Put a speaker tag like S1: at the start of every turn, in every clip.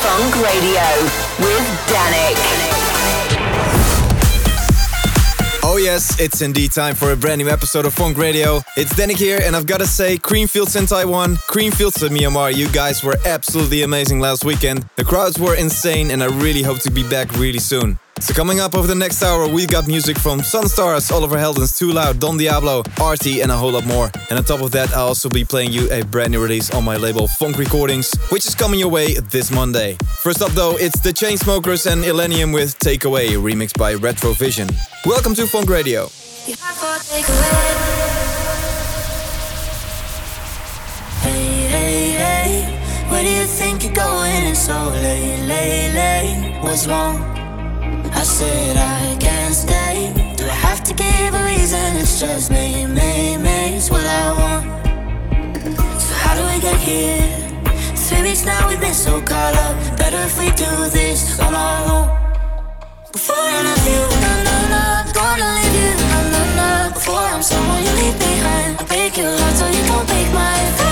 S1: Fonk Radio with Dannic.
S2: Oh yes, it's indeed time for a brand new episode of Fonk Radio. It's Dannic here, and I've gotta say, Creamfields in Taiwan, Creamfields in Myanmar, you guys were absolutely amazing last weekend. The crowds were insane, and I really hope to be back really soon. So coming up over the next hour, we got music from Sunstars, Oliver Heldens, Too Loud, Don Diablo, Arty, and a whole lot more. And on top of that, I'll also be playing you a brand new release on my label Fonk Recordings, which is coming your way this Monday. First up though, it's the Chainsmokers and Illenium with Takeaway, remixed by Retrovision. Welcome to Fonk Radio.
S3: Where do you think you're going? It's so late, late, late. What's wrong? I said I can't stay. Do I have to give a reason? It's just me, me, me. It's what I want. So how do we get here? Three weeks now we've been so caught up. Better if we do this on our own. Before I love you, no, no. Gonna leave you, no, no, no. Before I'm someone you leave behind, I break your heart so you don't break mine.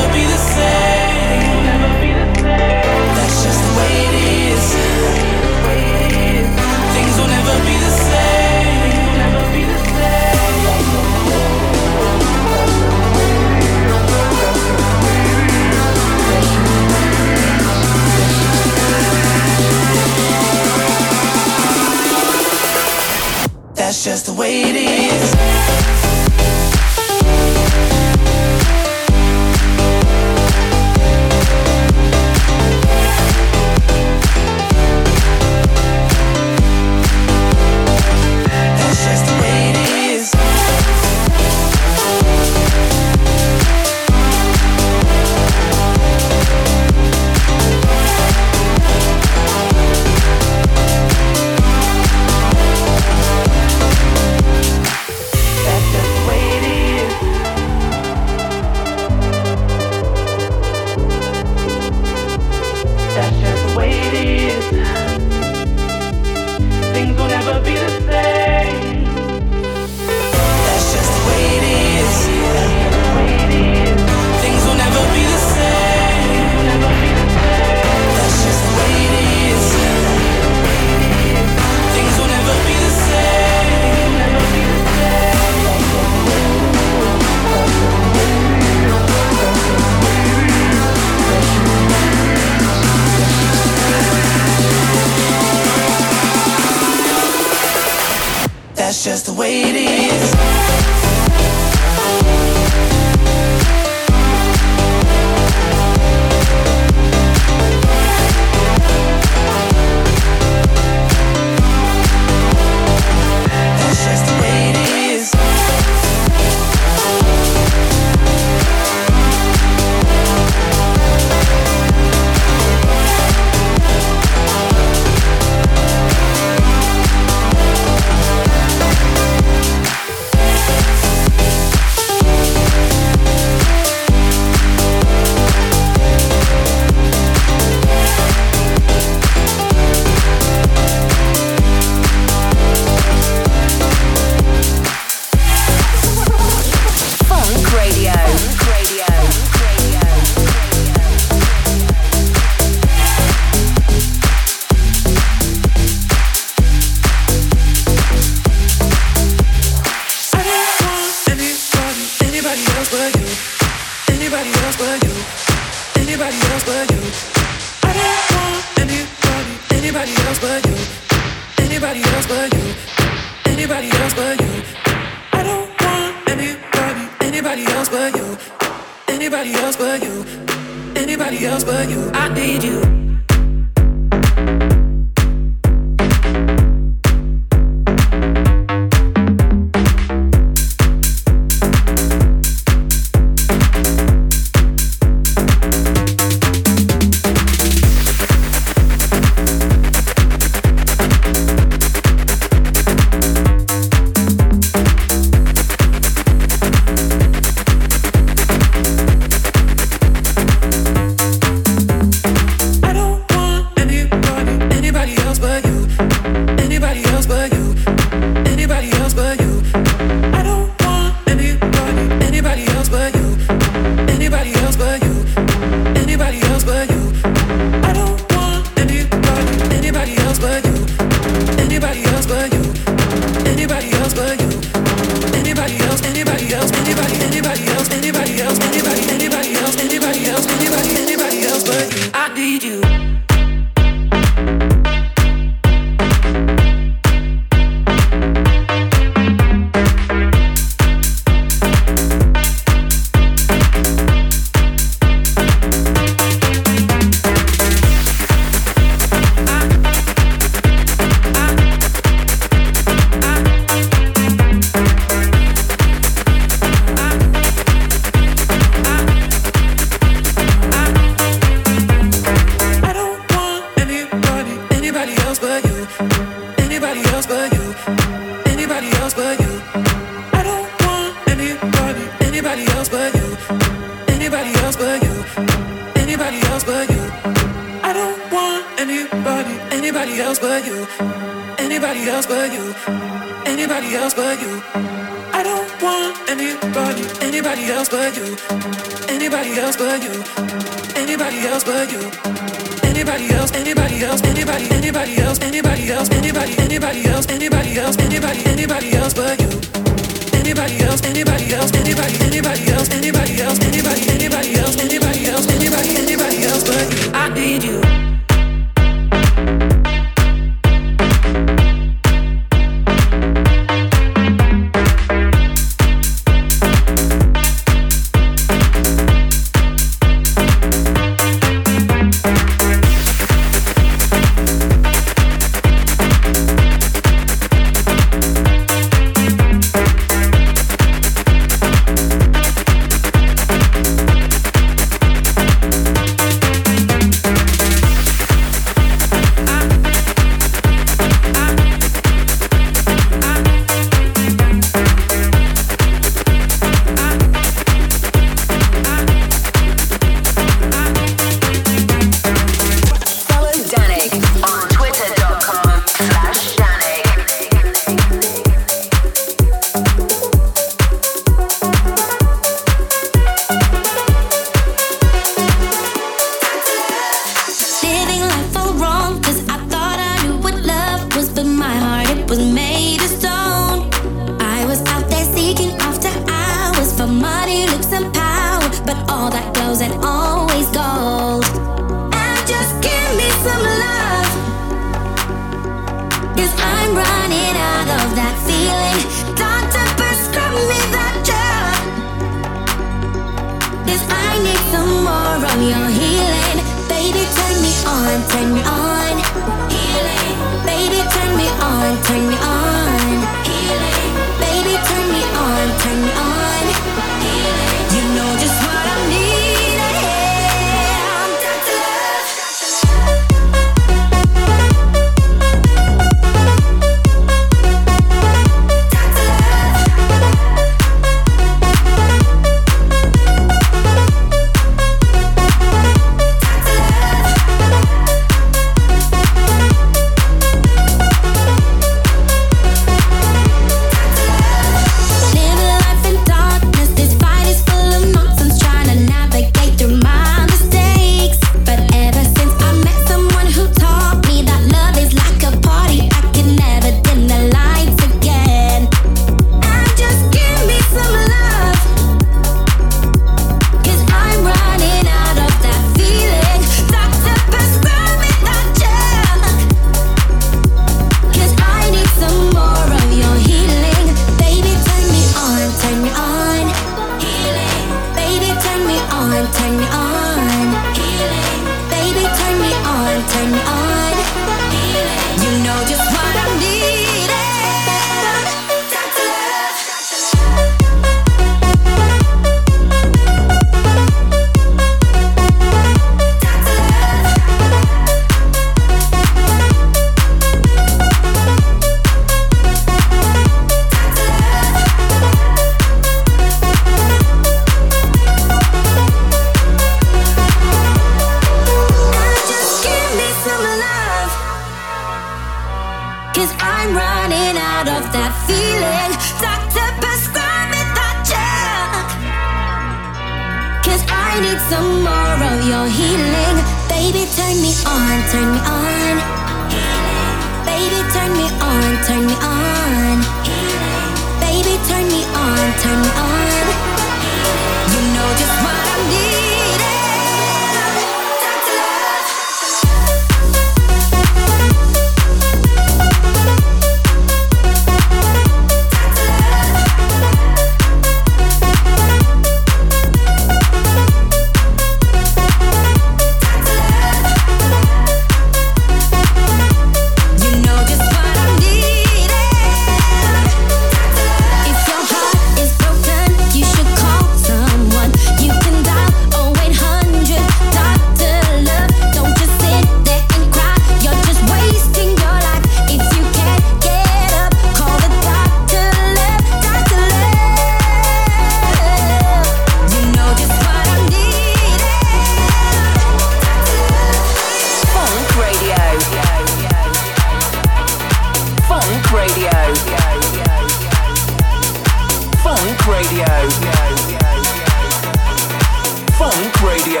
S3: Radio.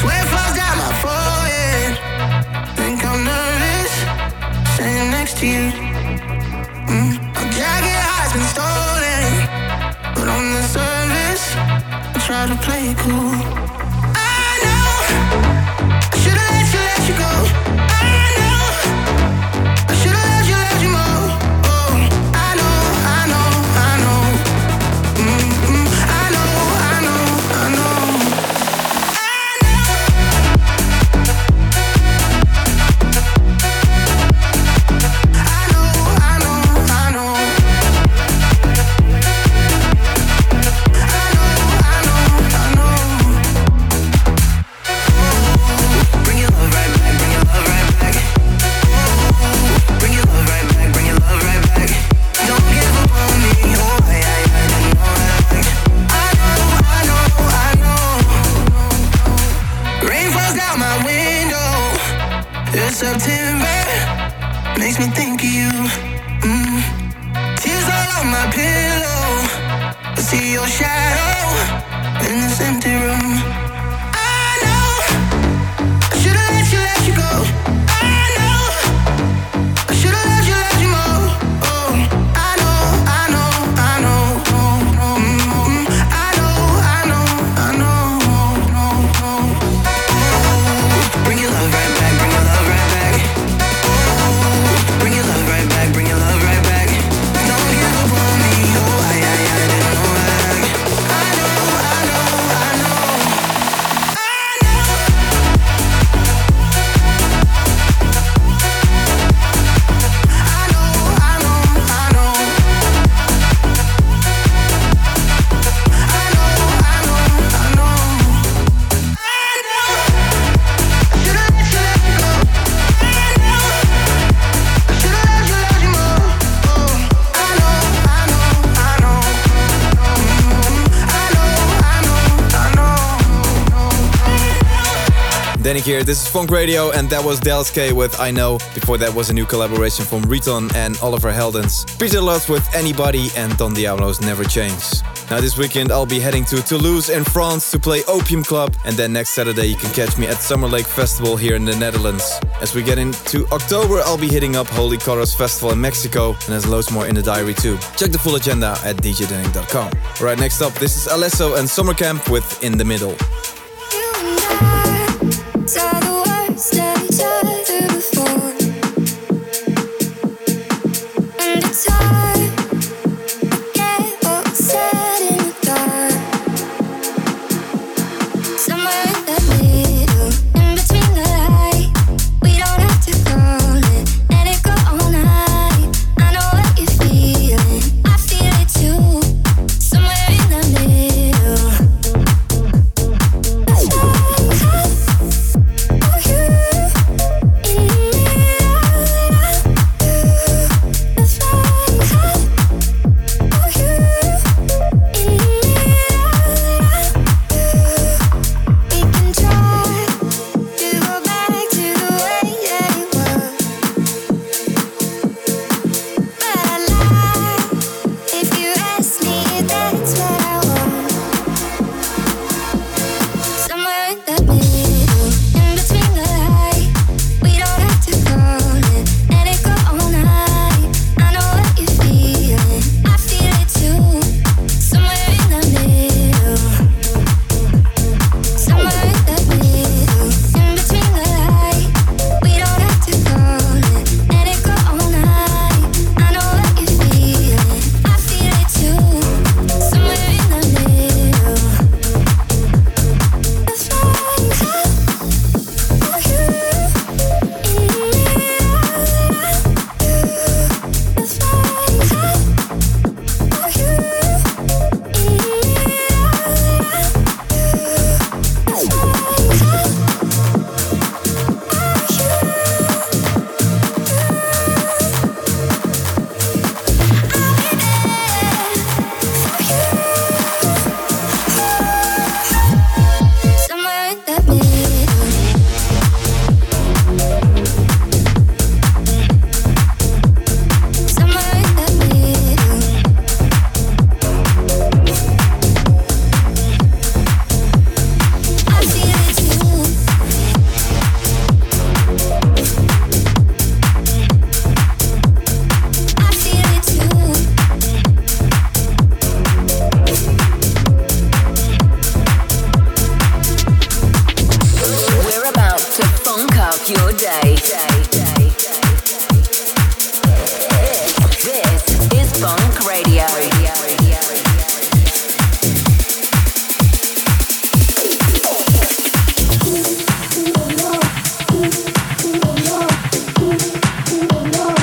S3: Sweat flows down my forehead. Think I'm nervous standing next to you. Mm. A jacket has been stolen, but on the surface I try to play it cool.
S2: Here. This is Fonk Radio, and that was Dallas K with I Know. Before that was a new collaboration from Riton and Oliver Heldens. Peter Lutz with Anybody, and Don Diablo's Never Change. Now, this weekend I'll be heading to Toulouse in France to play Opium Club, and then next Saturday you can catch me at Summer Lake Festival here in the Netherlands. As we get into October, I'll be hitting up Holy Colors Festival in Mexico, and there's loads more in the diary too. Check the full agenda at djdannic.com. Right, next up, this is Alesso and Summer Camp with In the Middle.
S4: Keep,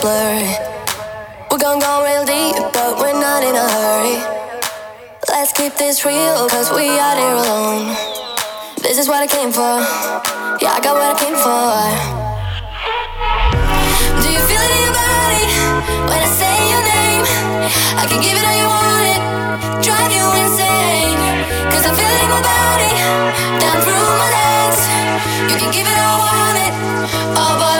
S3: blurry. We're gonna go real deep, but we're not in a hurry. Let's keep this real, cause we are here alone. This is what I came for. Yeah, I got what I came for. Do you feel it in your body when I say your name? I can give it how you want it, drive you insane. Cause I feel it in my body, down through my legs. You can give it how I want it. Oh boy,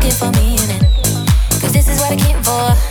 S3: looking for meaning. Cause this is what I came for.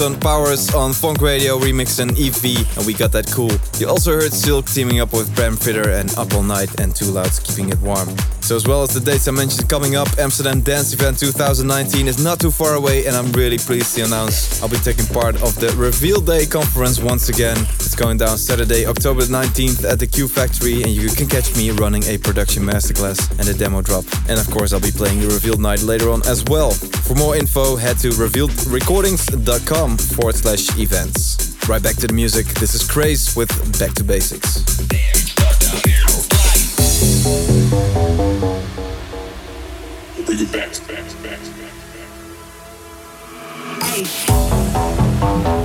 S2: Anton Powers on Fonk Radio remixing EV, and we got that cool. You also heard Silk teaming up with Bram Fitter and Up All Night and Too Loud's Keeping It Warm. So as well as the dates I mentioned coming up, Amsterdam Dance Event 2019 is not too far away and I'm really pleased to announce I'll be taking part of the Reveal Day conference once again. It's going down Saturday, October 19th at the Q Factory and you can catch me running a production masterclass and a demo drop. And of course I'll be playing the Revealed night later on as well. For more info, head to revealedrecordings.com forward slash events. Right back to the music. This is Craze with Back to Basics.
S4: It back, back, back, back, back. Bring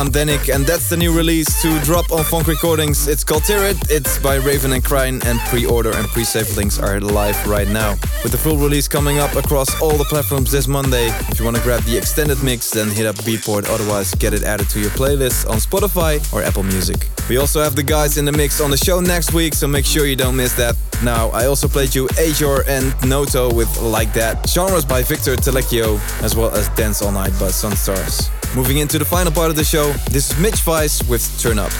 S2: I'm Dannic, and that's the new release to drop on Fonk Recordings. It's called Tear It. It's by Raven and Kreyn, and pre-order and pre-save links are live right now. With the full release coming up across all the platforms this Monday. If you want to grab the extended mix, then hit up Beatport. Otherwise, get it added to your playlist on Spotify or Apple Music. We also have the guys in the mix on the show next week, so make sure you don't miss that. Now, I also played you Azure and Noto with Like That, genres by Victor Telecchio, as well as Dance All Night by Sunstars. Moving into the final part of the show, this is Mitch Weiss with Turn Up.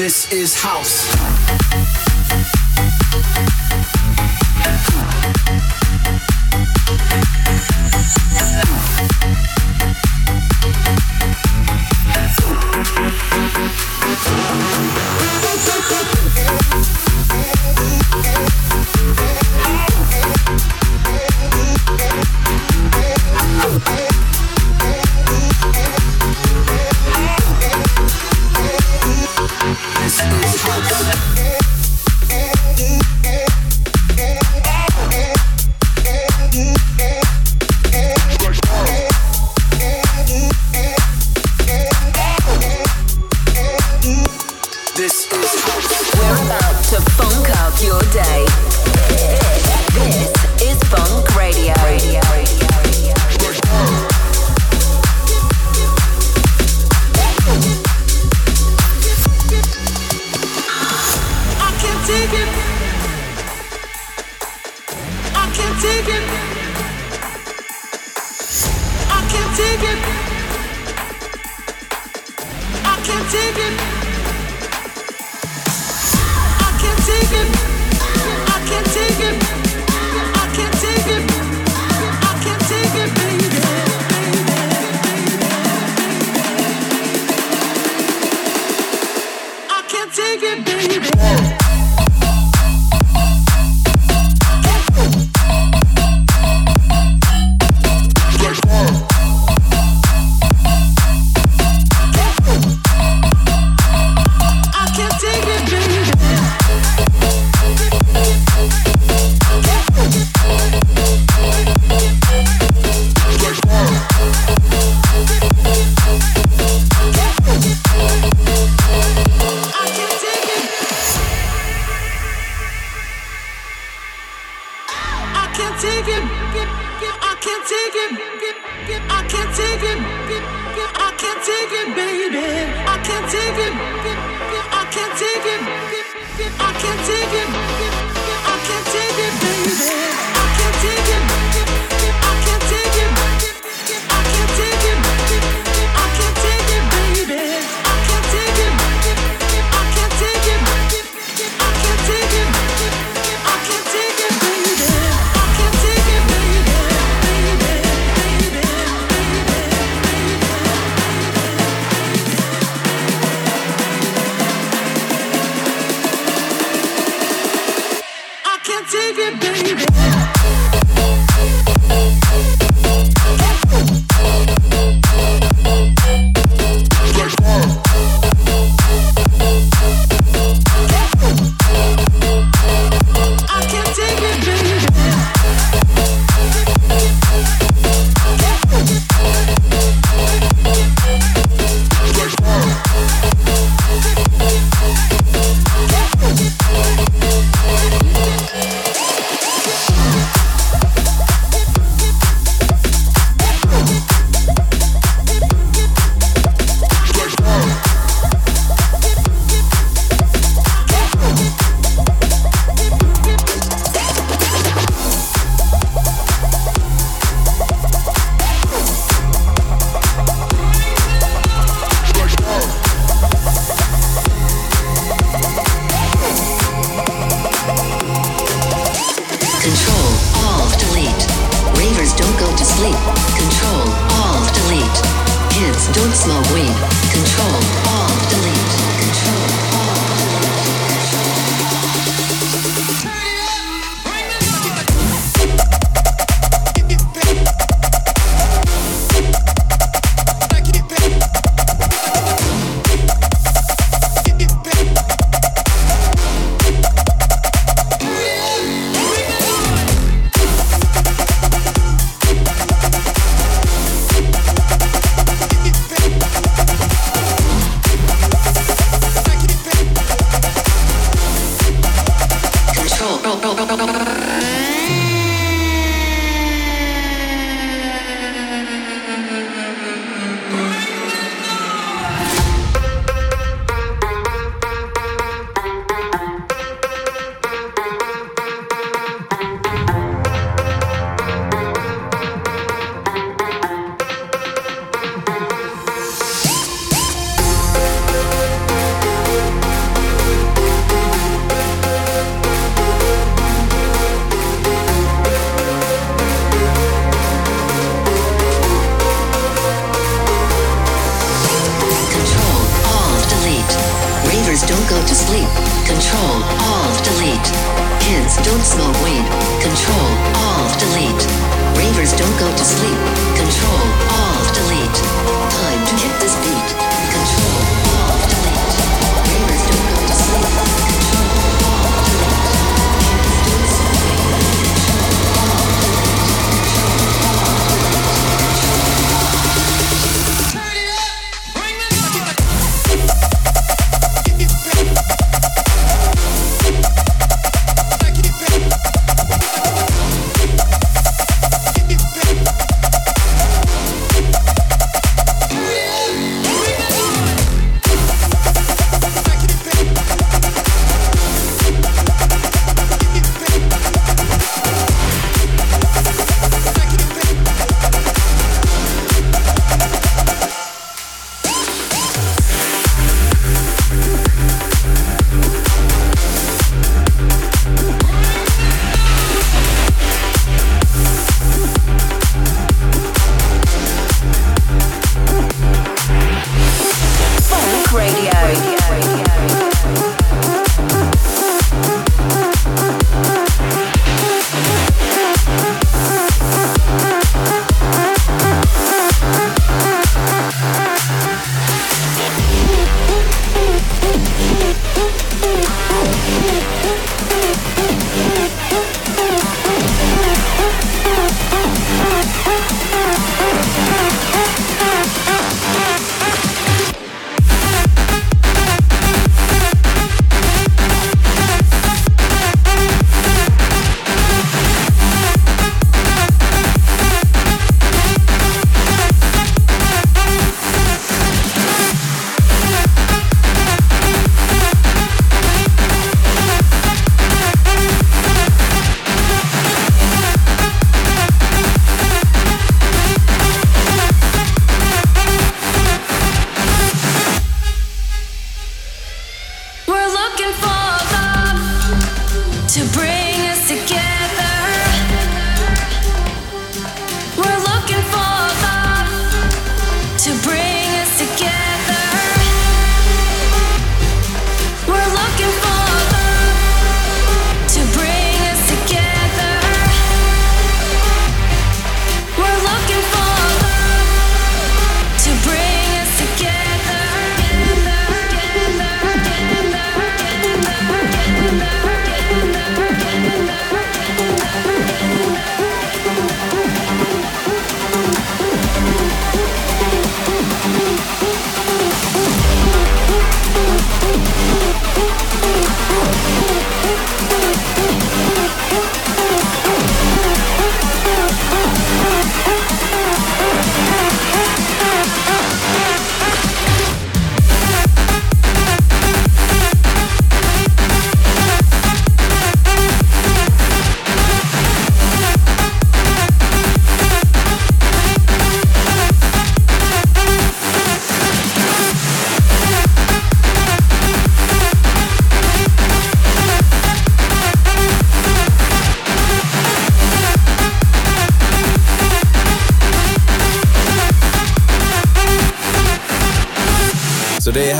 S5: This is house.
S2: live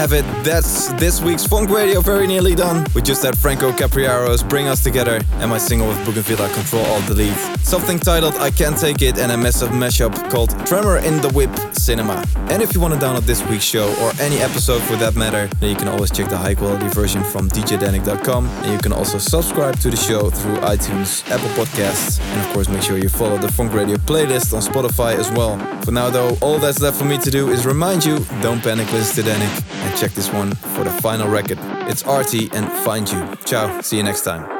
S2: have it. That's this week's Fonk Radio very nearly done. We just had Franco Capriaro's Bring Us Together and my single with Bougainvillea Control Alt Delete. Something titled I Can't Take It and a massive mashup called Tremor in the Whip Cinema. And if you want to download this week's show or any episode for that matter, then you can always check the high quality version from djdannic.com. And you can also subscribe to the show through iTunes, Apple Podcasts, and of course make sure you follow the Fonk Radio playlist on Spotify as well. For now though, all that's left for me to do is remind you, don't panic, listen to Dannic and check this one for the final record. It's Arty and Find You. Ciao, see you next time.